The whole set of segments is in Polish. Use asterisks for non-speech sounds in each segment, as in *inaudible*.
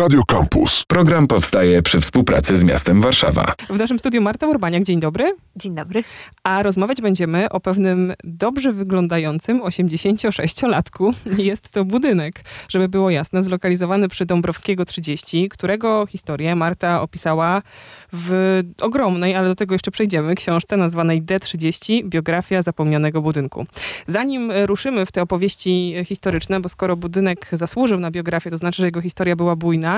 Radio Campus. Program powstaje przy współpracy z miastem Warszawa. W naszym studiu Marta Urbaniak, dzień dobry. Dzień dobry. A rozmawiać będziemy o pewnym dobrze wyglądającym 86-latku. *laughs* Jest to budynek, żeby było jasne, zlokalizowany przy Dąbrowskiego 30, którego historię Marta opisała w ogromnej, ale do tego jeszcze przejdziemy, książce nazwanej D30 Biografia zapomnianego budynku. Zanim ruszymy w te opowieści historyczne, bo skoro budynek zasłużył na biografię, to znaczy, że jego historia była bujna,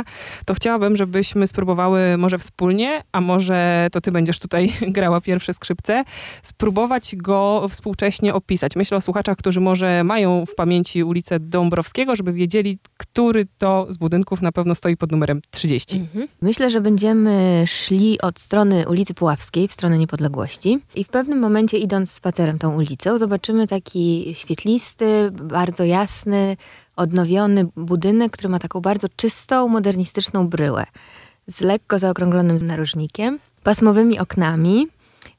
to chciałabym, żebyśmy spróbowały może wspólnie, a może to ty będziesz tutaj *laughs* grała pierwsze skrzypce, spróbować go współcześnie opisać. Myślę o słuchaczach, którzy może mają w pamięci ulicę Dąbrowskiego, żeby wiedzieli, który to z budynków na pewno stoi pod numerem 30. Mhm. Myślę, że będziemy szli od strony ulicy Puławskiej w stronę Niepodległości i w pewnym momencie idąc spacerem tą ulicą zobaczymy taki świetlisty, bardzo jasny, odnowiony budynek, który ma taką bardzo czystą, modernistyczną bryłę z lekko zaokrąglonym narożnikiem, pasmowymi oknami,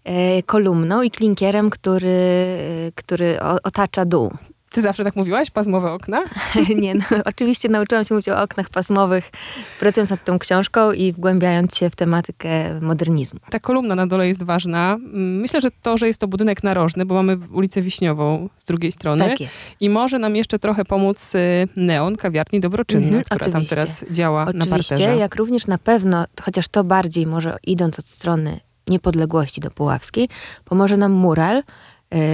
e, kolumną i klinkierem, który, e, który otacza dół. Ty zawsze tak mówiłaś? Pasmowe okna? *laughs* Nie, no, oczywiście nauczyłam się mówić o oknach pasmowych, pracując nad tą książką i wgłębiając się w tematykę modernizmu. Ta kolumna na dole jest ważna. Myślę, że to, że jest to budynek narożny, bo mamy ulicę Wiśniową z drugiej strony. Tak jest. I może nam jeszcze trochę pomóc y, Neon, kawiarni dobroczynna, mhm, która oczywiście. tam teraz działa oczywiście, na parterze. jak również na pewno, chociaż to bardziej może idąc od strony niepodległości do Puławskiej, pomoże nam mural,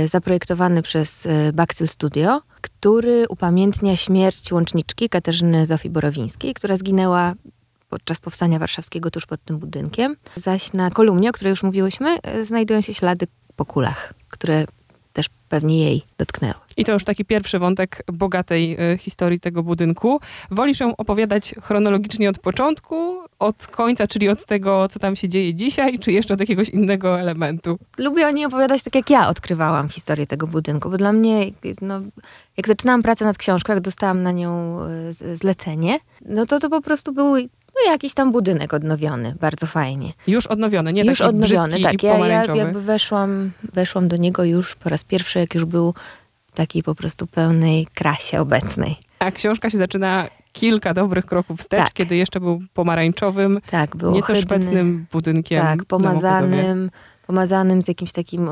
zaprojektowany przez e, Bakcyl Studio, który upamiętnia śmierć łączniczki Katarzyny Zofii Borowińskiej, która zginęła podczas powstania warszawskiego tuż pod tym budynkiem. Zaś na kolumnie, o której już mówiłyśmy, e, znajdują się ślady po kulach, które też pewnie jej dotknęły. I to już taki pierwszy wątek bogatej y, historii tego budynku. Wolisz ją opowiadać chronologicznie od początku, od końca, czyli od tego, co tam się dzieje dzisiaj, czy jeszcze od jakiegoś innego elementu? Lubię o niej opowiadać tak, jak ja odkrywałam historię tego budynku, bo dla mnie, no, jak zaczynałam pracę nad książką, jak dostałam na nią y, zlecenie, no to to po prostu był no jakiś tam budynek odnowiony, bardzo fajnie. Już odnowiony, nie już odnowiony, tak. Ja, ja jakby weszłam, weszłam do niego już po raz pierwszy, jak już był takiej po prostu pełnej krasie obecnej. A książka się zaczyna kilka dobrych kroków wstecz, tak. kiedy jeszcze był pomarańczowym, tak, był nieco ohydny, szpecnym budynkiem. Tak, pomazanym, pomazanym z jakimś takim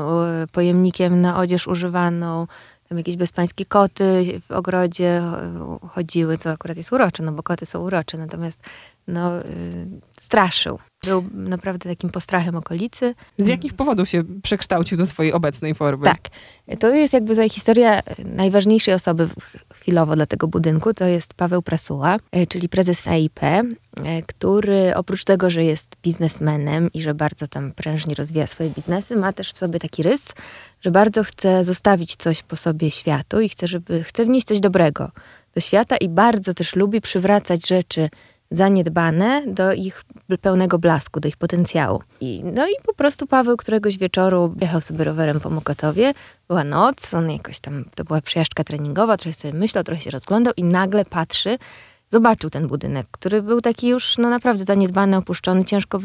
pojemnikiem na odzież używaną. Tam jakieś bezpańskie koty w ogrodzie chodziły, co akurat jest urocze, no bo koty są urocze, natomiast no, y, straszył. Był naprawdę takim postrachem okolicy. Z jakich powodów się przekształcił do swojej obecnej formy? Tak. To jest jakby tutaj historia najważniejszej osoby chwilowo dla tego budynku. To jest Paweł Prasuła, y, czyli prezes EIP, y, który oprócz tego, że jest biznesmenem i że bardzo tam prężnie rozwija swoje biznesy, ma też w sobie taki rys, że bardzo chce zostawić coś po sobie światu i chce, żeby, chce wnieść coś dobrego do świata i bardzo też lubi przywracać rzeczy zaniedbane do ich pełnego blasku, do ich potencjału. I, no i po prostu Paweł któregoś wieczoru jechał sobie rowerem po Mokotowie, była noc, on jakoś tam, to była przejażdżka treningowa, trochę sobie myślał, trochę się rozglądał i nagle patrzy, zobaczył ten budynek, który był taki już no naprawdę zaniedbany, opuszczony, ciężko.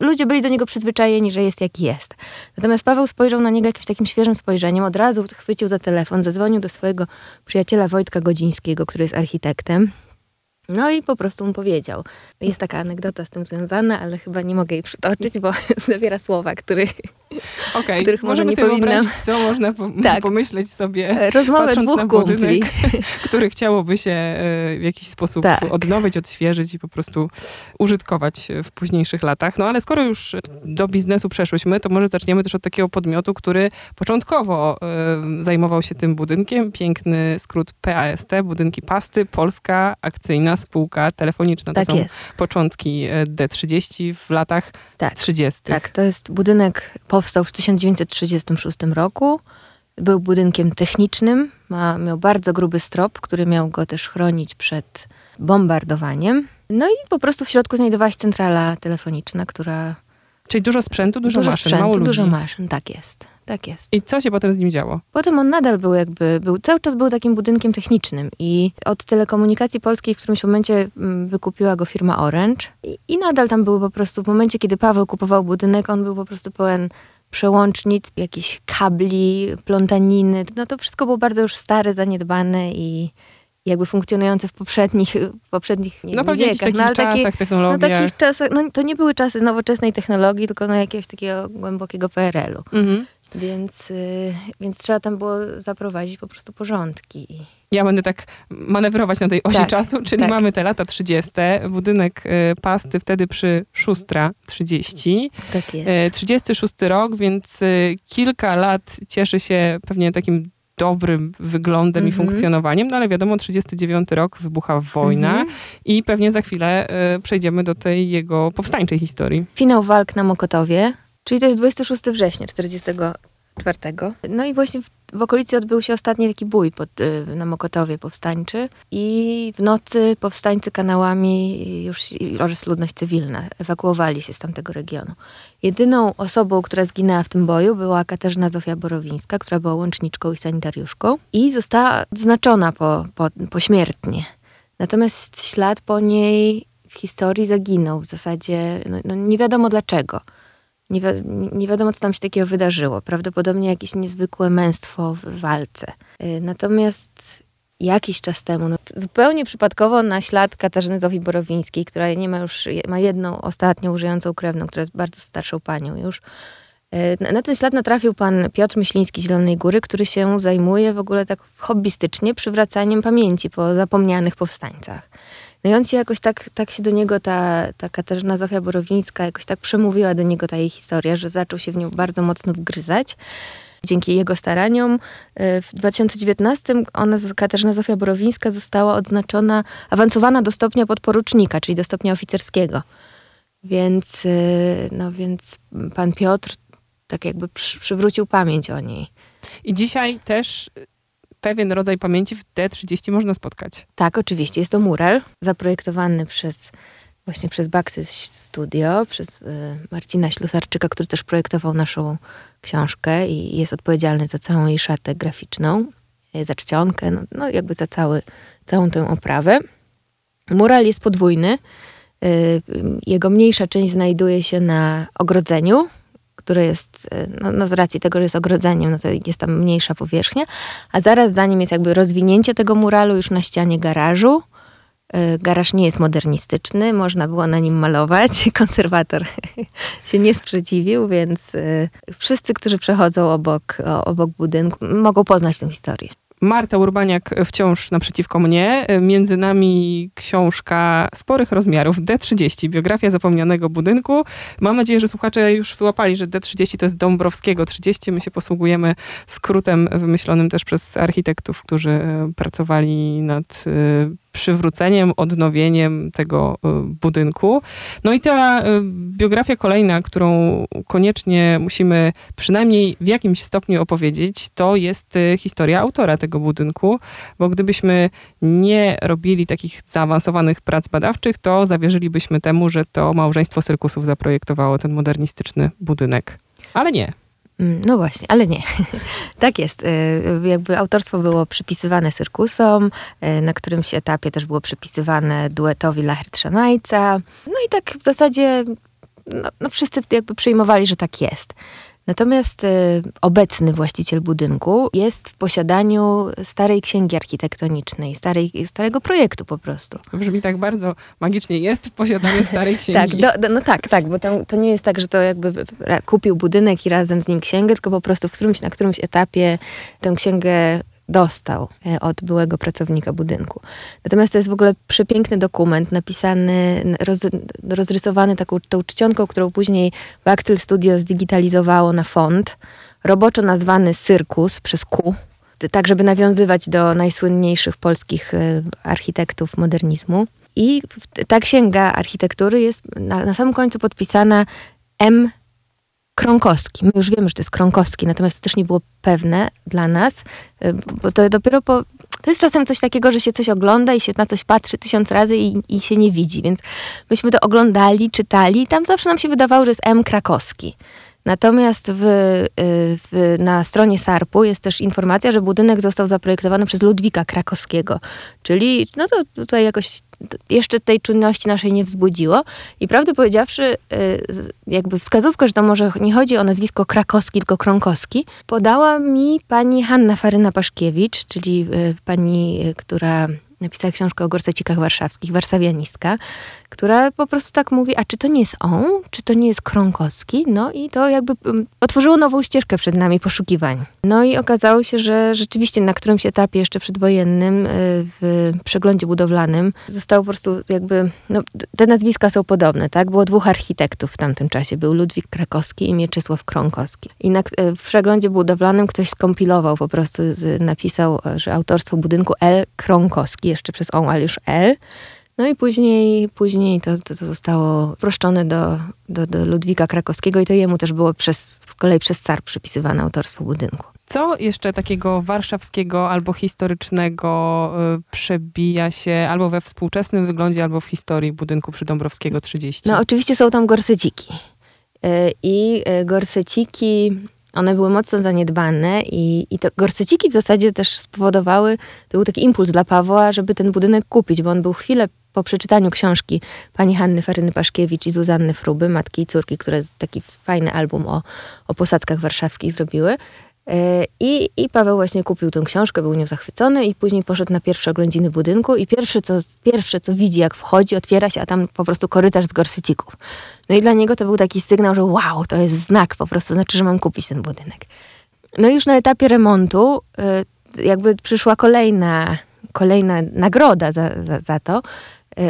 Ludzie byli do niego przyzwyczajeni, że jest jaki jest. Natomiast Paweł spojrzał na niego jakimś takim świeżym spojrzeniem, od razu chwycił za telefon, zadzwonił do swojego przyjaciela Wojtka Godzińskiego, który jest architektem. No i po prostu mu powiedział. Jest taka anegdota z tym związana, ale chyba nie mogę jej przytoczyć, bo *laughs* zawiera słowa, których, okay. których może nie powinnam. co można po *laughs* tak. pomyśleć sobie, e, Rozmowę dwóch na budynek, *laughs* który chciałoby się e, w jakiś sposób tak. odnowić, odświeżyć i po prostu użytkować w późniejszych latach. No ale skoro już do biznesu przeszłyśmy, to może zaczniemy też od takiego podmiotu, który początkowo y, zajmował się tym budynkiem. Piękny skrót PAST, Budynki Pasty, Polska Akcyjna Spółka Telefoniczna. To tak są jest. początki D30 w latach tak. 30. Tak, to jest budynek, powstał w 1936 roku. Był budynkiem technicznym, ma, miał bardzo gruby strop, który miał go też chronić przed bombardowaniem. No i po prostu w środku znajdowała się centrala telefoniczna, która Czyli dużo sprzętu, dużo, dużo maszyn, sprzętu, mało ludzi. dużo maszyn, tak jest, tak jest. I co się potem z nim działo? Potem on nadal był jakby, był, cały czas był takim budynkiem technicznym i od telekomunikacji polskiej w którymś momencie mm, wykupiła go firma Orange i, i nadal tam był po prostu, w momencie kiedy Paweł kupował budynek, on był po prostu pełen przełącznic, jakichś kabli, plątaniny. No to wszystko było bardzo już stare, zaniedbane i, jakby funkcjonujące w poprzednich, w poprzednich nie, No nie pewnie wiekach. takich ale takie- czasach, no technologiach. takich czasach, no to nie były czasy nowoczesnej technologii, tylko no jakiegoś takiego głębokiego PRL-u. Mhm. Więc, y, więc trzeba tam było zaprowadzić po prostu porządki. Ja będę tak manewrować na tej osi Tak, czasu, czyli tak. mamy te lata 30. Budynek y, pasty wtedy przy Szustra 30. Tak jest. E, 36 rok, więc e, kilka lat cieszy się pewnie takim dobrym wyglądem i Mhm. funkcjonowaniem, no ale wiadomo, 39 rok wybucha wojna Mhm. i pewnie za chwilę e, przejdziemy do tej jego powstańczej historii. Finał walk na Mokotowie, czyli to jest 26 września 44. No i właśnie w, w okolicy odbył się ostatni taki bój pod, y, na Mokotowie powstańczy i w nocy powstańcy kanałami już oraz ludność cywilna ewakuowali się z tamtego regionu. Jedyną osobą, która zginęła w tym boju była Katarzyna Zofia Borowińska, która była łączniczką i sanitariuszką i została odznaczona po, po, pośmiertnie. Natomiast ślad po niej w historii zaginął w zasadzie, no, no nie wiadomo dlaczego. Nie, wi- nie wiadomo, co tam się takiego wydarzyło. Prawdopodobnie jakieś niezwykłe męstwo w walce. Y, Natomiast jakiś czas temu, no, zupełnie przypadkowo na ślad Katarzyny Zofii Borowińskiej, która nie ma już, ma jedną ostatnią żyjącą krewną, która jest bardzo starszą panią już. Y, Na ten ślad natrafił pan Piotr Myśliński z Zielonej Góry, który się zajmuje w ogóle tak hobbystycznie przywracaniem pamięci po zapomnianych powstańcach. No i on się jakoś tak, tak się do niego ta, ta Katarzyna Zofia Borowińska jakoś tak przemówiła do niego ta jej historia, że zaczął się w nią bardzo mocno wgryzać. Dzięki jego staraniom y, w 2019 ona, Katarzyna Zofia Borowińska, została odznaczona, awansowana do stopnia podporucznika, czyli do stopnia oficerskiego. Więc, y, no więc pan Piotr tak jakby przy, przywrócił pamięć o niej. I dzisiaj też pewien rodzaj pamięci w D30 można spotkać. Tak, oczywiście. Jest to mural zaprojektowany przez właśnie przez Baxy Studio, przez y, Marcina Ślusarczyka, który też projektował naszą książkę i jest odpowiedzialny za całą jej szatę graficzną, y, za czcionkę, no, no jakby za cały, całą tę oprawę. Mural jest podwójny. Y, Jego mniejsza część znajduje się na ogrodzeniu, które jest, y, no, no z racji tego, że jest ogrodzeniem, no to jest tam mniejsza powierzchnia, a zaraz za nim jest jakby rozwinięcie tego muralu już na ścianie garażu. Y, Garaż nie jest modernistyczny, można było na nim malować. *laughs* Konserwator *laughs* się nie sprzeciwił, więc y, wszyscy, którzy przechodzą obok, obok budynku, mogą poznać tę historię. Marta Urbaniak wciąż naprzeciwko mnie. Między nami książka sporych rozmiarów D30, biografia zapomnianego budynku. Mam nadzieję, że słuchacze już wyłapali, że D30 to jest Dąbrowskiego 30. My się posługujemy skrótem wymyślonym też przez architektów, którzy e, pracowali nad e, przywróceniem, odnowieniem tego e, budynku. No i ta e, biografia kolejna, którą koniecznie musimy przynajmniej w jakimś stopniu opowiedzieć, to jest e, historia autora tego budynku, bo gdybyśmy nie robili takich zaawansowanych prac badawczych, to zawierzylibyśmy temu, że to małżeństwo Syrkusów zaprojektowało ten modernistyczny budynek. Ale nie. Mm, No właśnie, ale nie. *laughs* tak jest. Y, Jakby autorstwo było przypisywane Syrkusom, y, na którymś etapie też było przypisywane duetowi Lachert-Szanajca. No i tak w zasadzie no, no wszyscy jakby przyjmowali, że tak jest. Natomiast y, obecny właściciel budynku jest w posiadaniu starej księgi architektonicznej, starej, starego projektu po prostu. Brzmi tak bardzo magicznie. Jest w posiadaniu starej *laughs* księgi. Tak, do, do, no tak, tak, bo tam, to nie jest tak, że to jakby kupił budynek i razem z nim księgę, tylko po prostu w którymś, na którymś etapie tę księgę dostał e, od byłego pracownika budynku. Natomiast to jest w ogóle przepiękny dokument, napisany, roz, rozrysowany taką tą czcionką, którą później Waxel Studio zdigitalizowało na font. Roboczo nazwany Cyrkus przez Q, tak żeby nawiązywać do najsłynniejszych polskich e, architektów modernizmu. I ta księga architektury jest na, na samym końcu podpisana M. Kronkowski. My już wiemy, że to jest Kronkowski, natomiast to też nie było pewne dla nas, y, bo to dopiero po... To jest czasem coś takiego, że się coś ogląda i się na coś patrzy tysiąc razy i, i się nie widzi, więc myśmy to oglądali, czytali i tam zawsze nam się wydawało, że jest M. Krakowski. Natomiast w, y, w, na stronie SARP-u jest też informacja, że budynek został zaprojektowany przez Ludwika Krakowskiego. Czyli no to tutaj jakoś jeszcze tej czynności naszej nie wzbudziło. I prawdę powiedziawszy, y, jakby wskazówkę, że to może nie chodzi o nazwisko Krakowski, tylko Kronkowski, podała mi pani Hanna Faryna-Paszkiewicz, czyli y, pani, która napisała książkę o gorsecikach warszawskich, warszawianistka, która po prostu tak mówi, a czy to nie jest on? Czy to nie jest Kronkowski? No i to jakby um, otworzyło nową ścieżkę przed nami poszukiwań. No i okazało się, że rzeczywiście na którymś etapie jeszcze przedwojennym y, w przeglądzie budowlanym zostało po prostu jakby, no, te nazwiska są podobne, tak? Było dwóch architektów w tamtym czasie. Był Ludwik Krakowski i Mieczysław Kronkowski. I na, y, w przeglądzie budowlanym ktoś skompilował po prostu, z, napisał, że autorstwo budynku L. Kronkowski, jeszcze przez on, ale już L. No i później, później to, to, to zostało uproszczone do, do, do Ludwika Krakowskiego i to jemu też było przez, z kolei przez car przypisywane autorstwo budynku. Co jeszcze takiego warszawskiego albo historycznego y, przebija się albo we współczesnym wyglądzie, albo w historii budynku przy Dąbrowskiego 30? No oczywiście są tam gorseciki. Y, I y, gorseciki one były mocno zaniedbane i, i te gorseciki w zasadzie też spowodowały, to był taki impuls dla Pawła, żeby ten budynek kupić, bo on był chwilę po przeczytaniu książki pani Hanny Faryny-Paszkiewicz i Zuzanny Fruby, matki i córki, które taki fajny album o, o posadzkach warszawskich zrobiły. E, I, I Paweł właśnie kupił tę książkę, był nią zachwycony i później poszedł na pierwsze oględziny budynku i pierwsze co, pierwsze, co widzi, jak wchodzi, otwiera się, a tam po prostu korytarz z gorsycików. No i dla niego to był taki sygnał, że wow, to jest znak po prostu, znaczy, że mam kupić ten budynek. No i już na etapie remontu e, jakby przyszła kolejna, kolejna nagroda za, za, za to,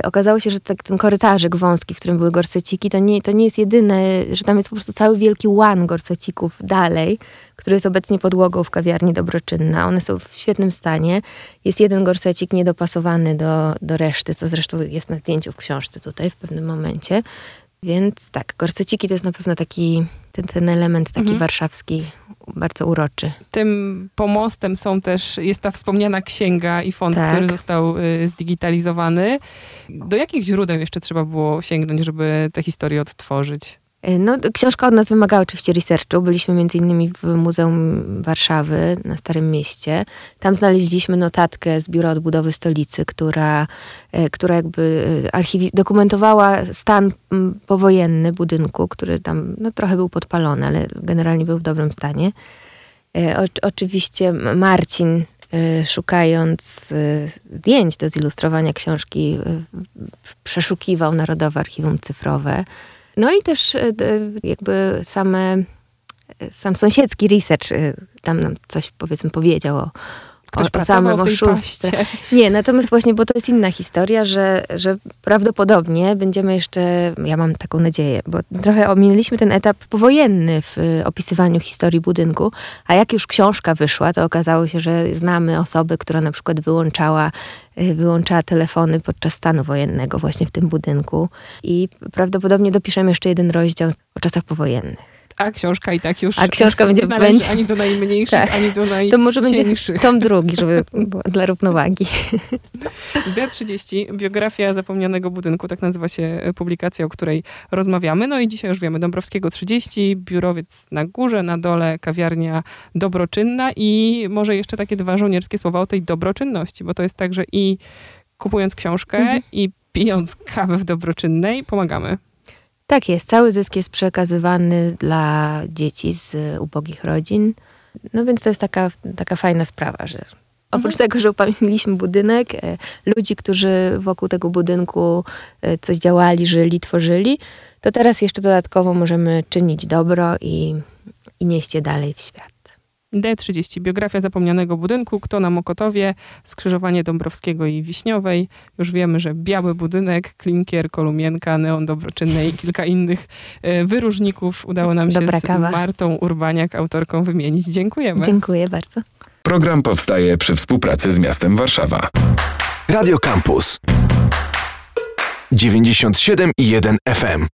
okazało się, że tak, ten korytarzyk wąski, w którym były gorseciki, to nie, to nie jest jedyne, że tam jest po prostu cały wielki łan gorsecików dalej, który jest obecnie podłogą w kawiarni Dobroczynna. One są w świetnym stanie. Jest jeden gorsecik niedopasowany do, do reszty, co zresztą jest na zdjęciu w książce tutaj w pewnym momencie. Więc tak, gorseciki to jest na pewno taki ten, ten element taki mhm. warszawski bardzo uroczy. Tym pomostem są też, jest ta wspomniana księga i fond, tak. który został y, zdigitalizowany. Do jakich źródeł jeszcze trzeba było sięgnąć, żeby tę historię odtworzyć? Y, no, książka od nas wymagała oczywiście researchu. Byliśmy między innymi w Muzeum Warszawy na Starym Mieście. Tam znaleźliśmy notatkę z Biura Odbudowy Stolicy, która, y, która jakby archiwi- dokumentowała stan powojenny budynku, który tam no, trochę był podpalony, ale generalnie był w dobrym stanie. O, oczywiście Marcin szukając zdjęć do zilustrowania książki, przeszukiwał Narodowe Archiwum Cyfrowe. No i też e, jakby same, e, sam sąsiedzki research e, tam nam coś powiedzmy powiedział o, Ktoś o, o samym oszustwie. Nie, natomiast właśnie, bo to jest inna historia, że, że prawdopodobnie będziemy jeszcze, ja mam taką nadzieję, bo trochę ominęliśmy ten etap powojenny w opisywaniu historii budynku, a jak już książka wyszła, to okazało się, że znamy osobę, która na przykład wyłączała y, wyłączała telefony podczas stanu wojennego właśnie w tym budynku i prawdopodobnie dopiszemy jeszcze jeden rozdział o czasach powojennych a książka i tak już a książka będzie, *laughs* będzie ani do najmniejszych, tak. ani do najcieńszych. To może będzie tom drugi, żeby dla równowagi. *laughs* D30, biografia zapomnianego budynku, tak nazywa się publikacja, o której rozmawiamy. No i dzisiaj już wiemy, Dąbrowskiego 30, biurowiec na górze, na dole kawiarnia dobroczynna i może jeszcze takie dwa żołnierskie słowa o tej dobroczynności, bo to jest tak, że i kupując książkę mhm. i pijąc kawę w dobroczynnej pomagamy. Tak jest, cały zysk jest przekazywany dla dzieci z ubogich rodzin. No więc to jest taka, taka fajna sprawa, że oprócz mhm. tego, że upamiętniliśmy budynek, e, ludzi, którzy wokół tego budynku e, coś działali, żyli, tworzyli, to teraz jeszcze dodatkowo możemy czynić dobro i, i nieść je dalej w świat. D30, biografia zapomnianego budynku, kto na Mokotowie, skrzyżowanie Dąbrowskiego i Wiśniowej. Już wiemy, że biały budynek, klinkier, kolumienka, neon dobroczynny i kilka innych e, wyróżników udało nam się Dobra z kawa. Martą Urbaniak, autorką, wymienić. Dziękujemy. Dziękuję bardzo. Program powstaje przy współpracy z miastem Warszawa. Radio Campus 97 i 1 FM.